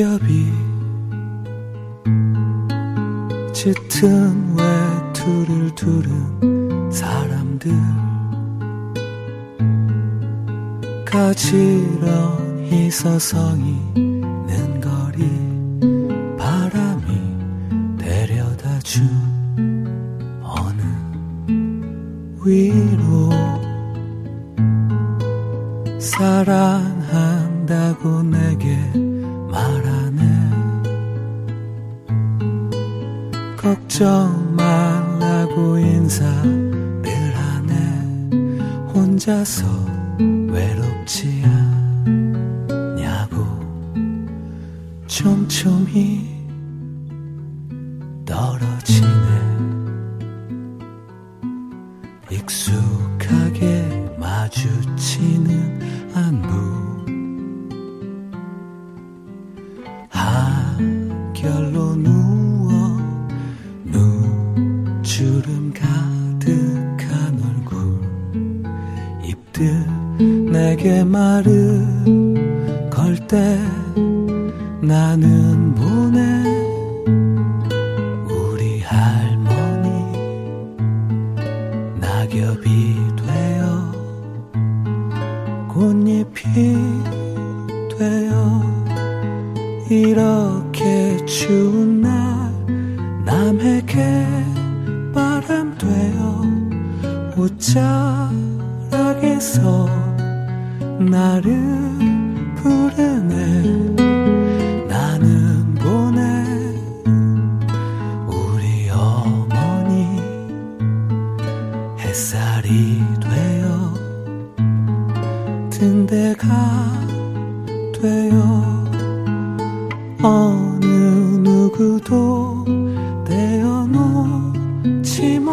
겹이 짙은 외투를 두른 사람들 가지런히 서성이 걱정 말라고 인사 늘 하네. 혼자서 외롭지 않냐고. 촘촘히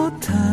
못한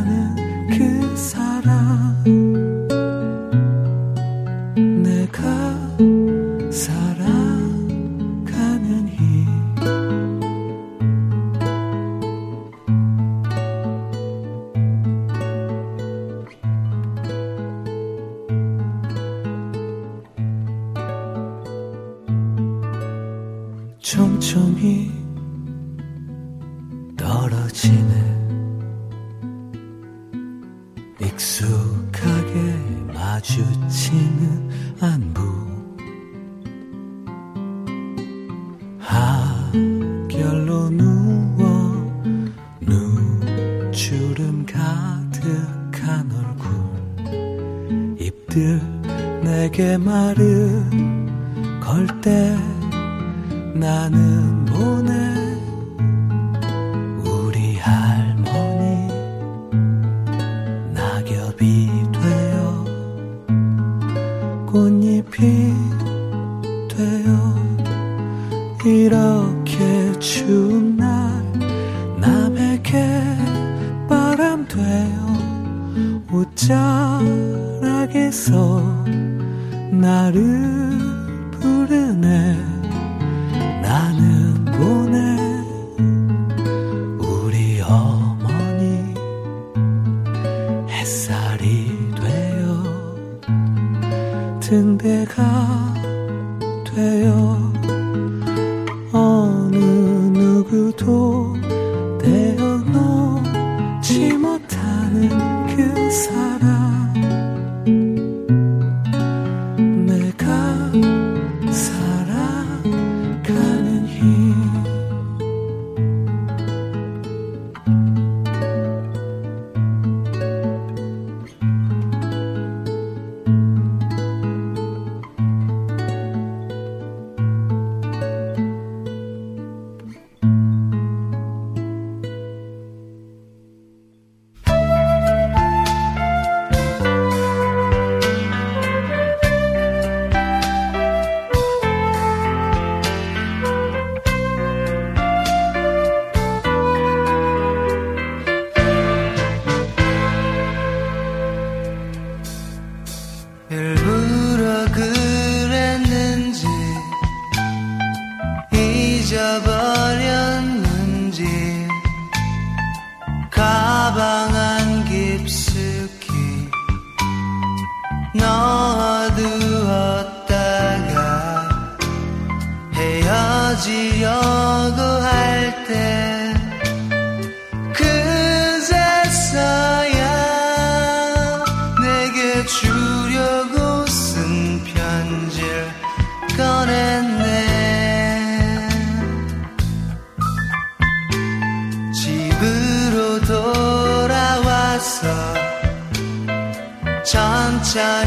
같은 배가 되어 어느 누구도 되어 놓지 못하는 그 사람 sunshine.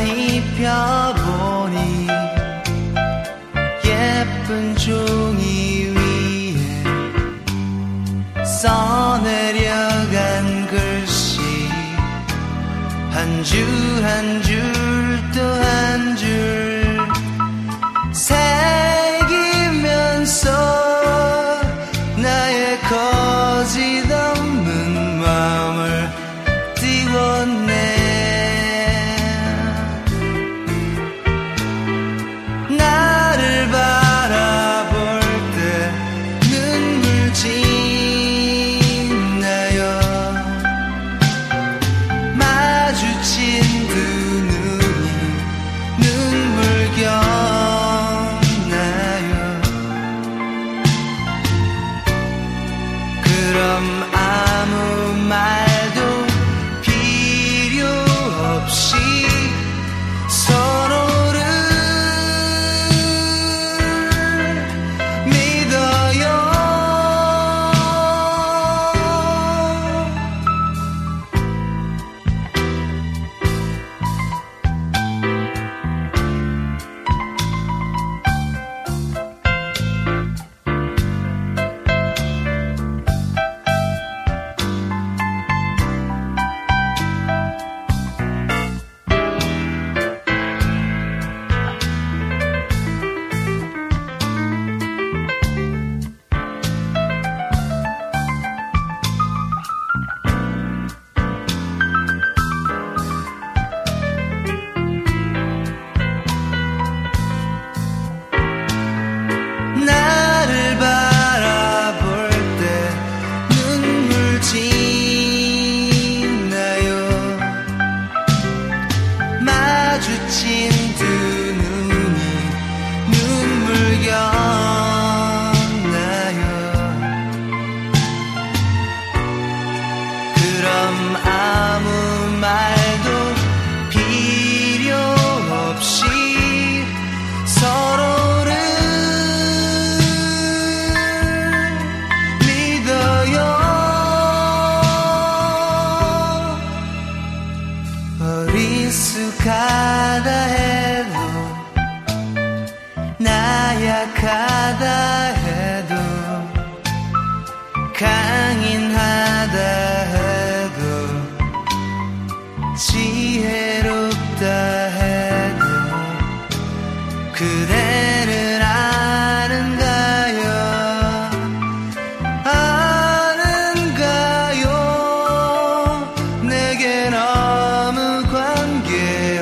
게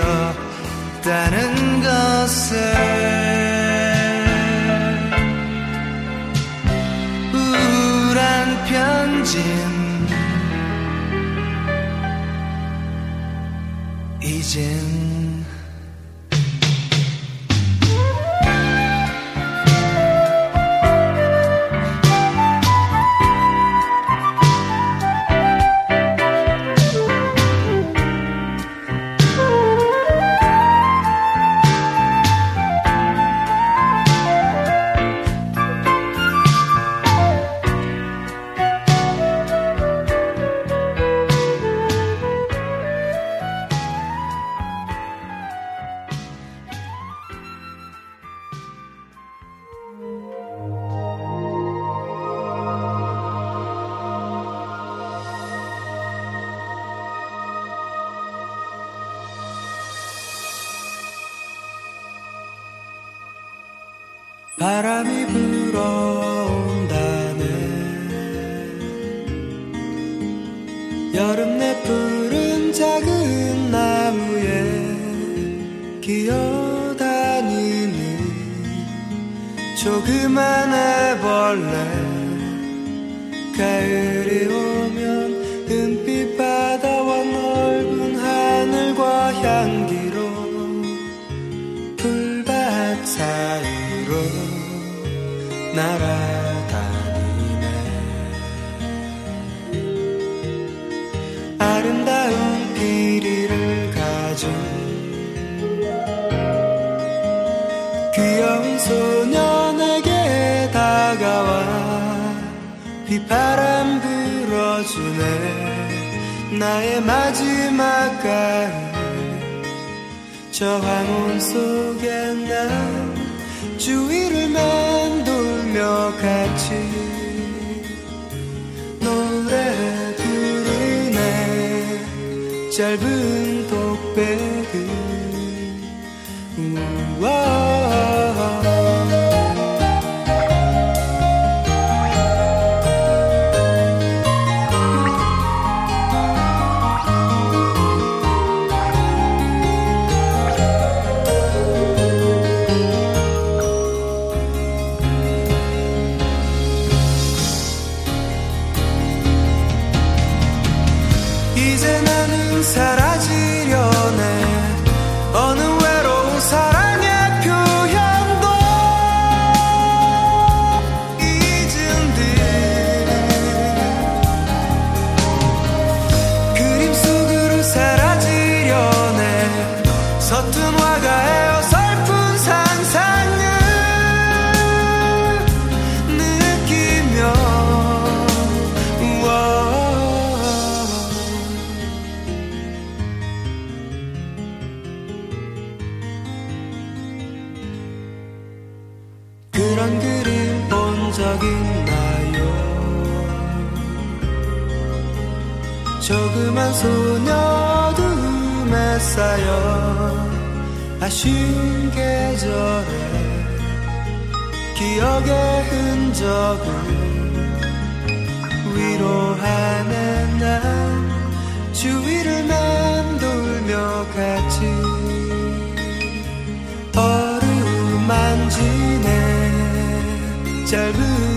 없다는 것을 우울한 편지 이젠 위로 날아다니네. 아름다운 비리를 가진 귀여운 소년에게 다가와 휘파람 불어주네. 나의 마지막 가을. 저 황혼 속에 나 주위를 맴돌며 같이 노래 부르네. 짧은 독백을 우와 아쉬운 계절에 기억의 흔적을 위로하는 난 주위를 맴돌며 같이 어루만지네. 짧은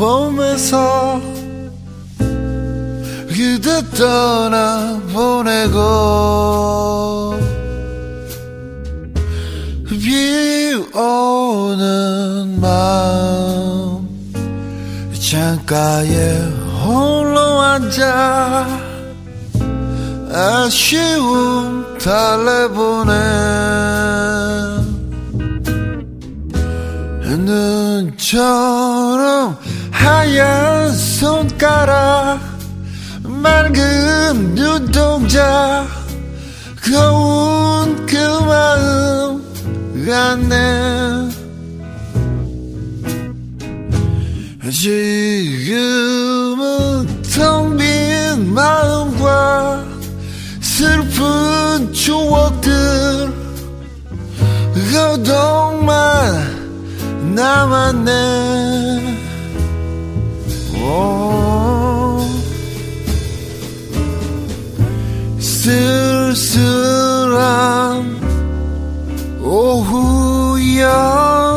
폼에서 그대 떠나보내고 비 오는 마음 창가에 홀로 앉아 아쉬움 달래보내 눈처럼 하얀 손가락 맑은 눈동자 거운 그 마음 안내 지금은 텅 빈 마음과 슬픈 추억들 거동만 남았네 오. 쓸쓸한 오후였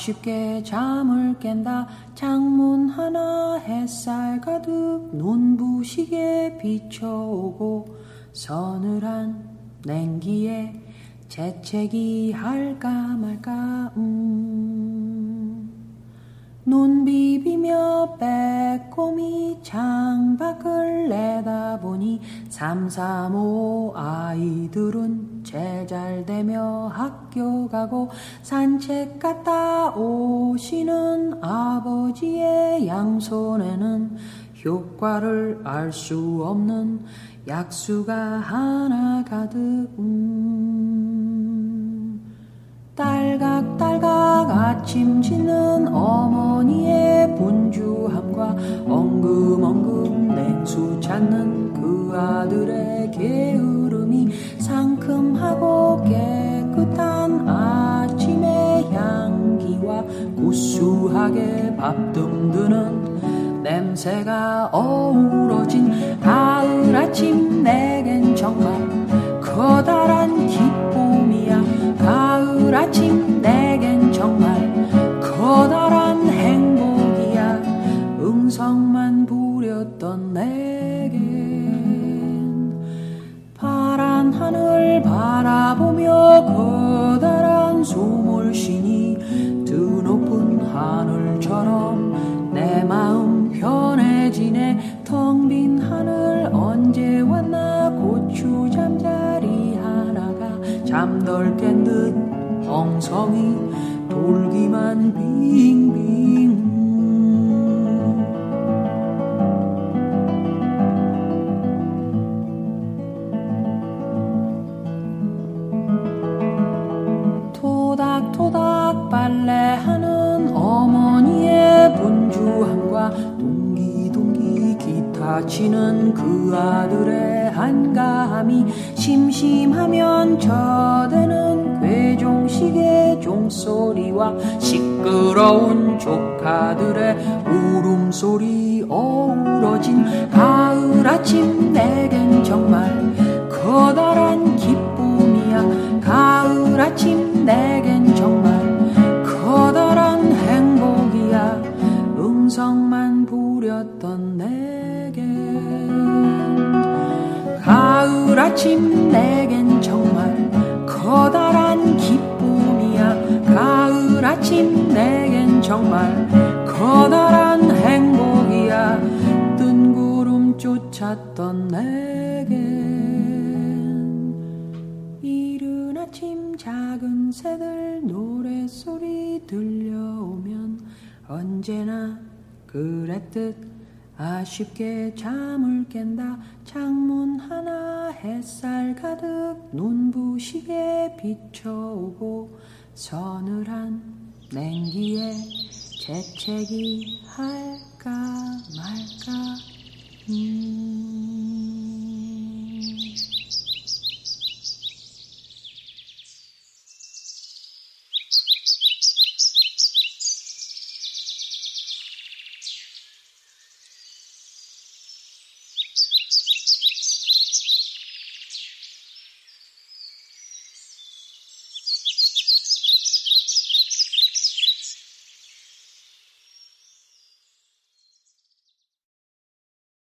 쉽게 잠을 깬다 창문 하나 햇살 가득 눈부시게 비춰오고 서늘한 냉기에 재채기 할까 말까 음. 눈 비비며 빼꼼히 창밖을 내다보니 삼삼오 아이들은 제잘되며 학교 가고 산책 갔다 오시는 아버지의 양손에는 효과를 알 수 없는 약수가 하나 가득 음. 딸각딸각 아침 짓는 어머니의 분주함과 엉금엉금 냉수 찾는 그 아들의 게으름이 상큼하고 깨끗한 아침의 향기와 구수하게 밥 듬드는 냄새가 어우러진 가을 아침 내겐 정말 커다란 기쁨이야. 가을 아침 바라보며 커다란 소몰신이 드높은 하늘처럼 내 마음 편해지네. 텅 빈 하늘 언제 왔나 고추 잠자리 하나가 잠덜 깬 듯 엉성이 돌기만 빙빙 기타 치는 그 아들의 한가함이 심심하면 저대는 괴종식의 종소리와 시끄러운 조카들의 울음소리 어우러진 가을 아침 내겐 정말 커다란 기쁨이야. 가을 아침 내겐 정말 커다란 행복이야. 음성만 부렸던 내 아침 내겐 정말 커다란 기쁨이야. 가을 아침 내겐 정말 커다란 행복이야. 뜬 구름 쫓았던 내겐. 이른 아침 작은 새들 노랫소리 들려오면 언제나 그랬듯 아쉽게 잠을 깬다 창문 하나 햇살 가득 눈부시게 비춰오고 서늘한 냉기에 재채기 할까 말까 음.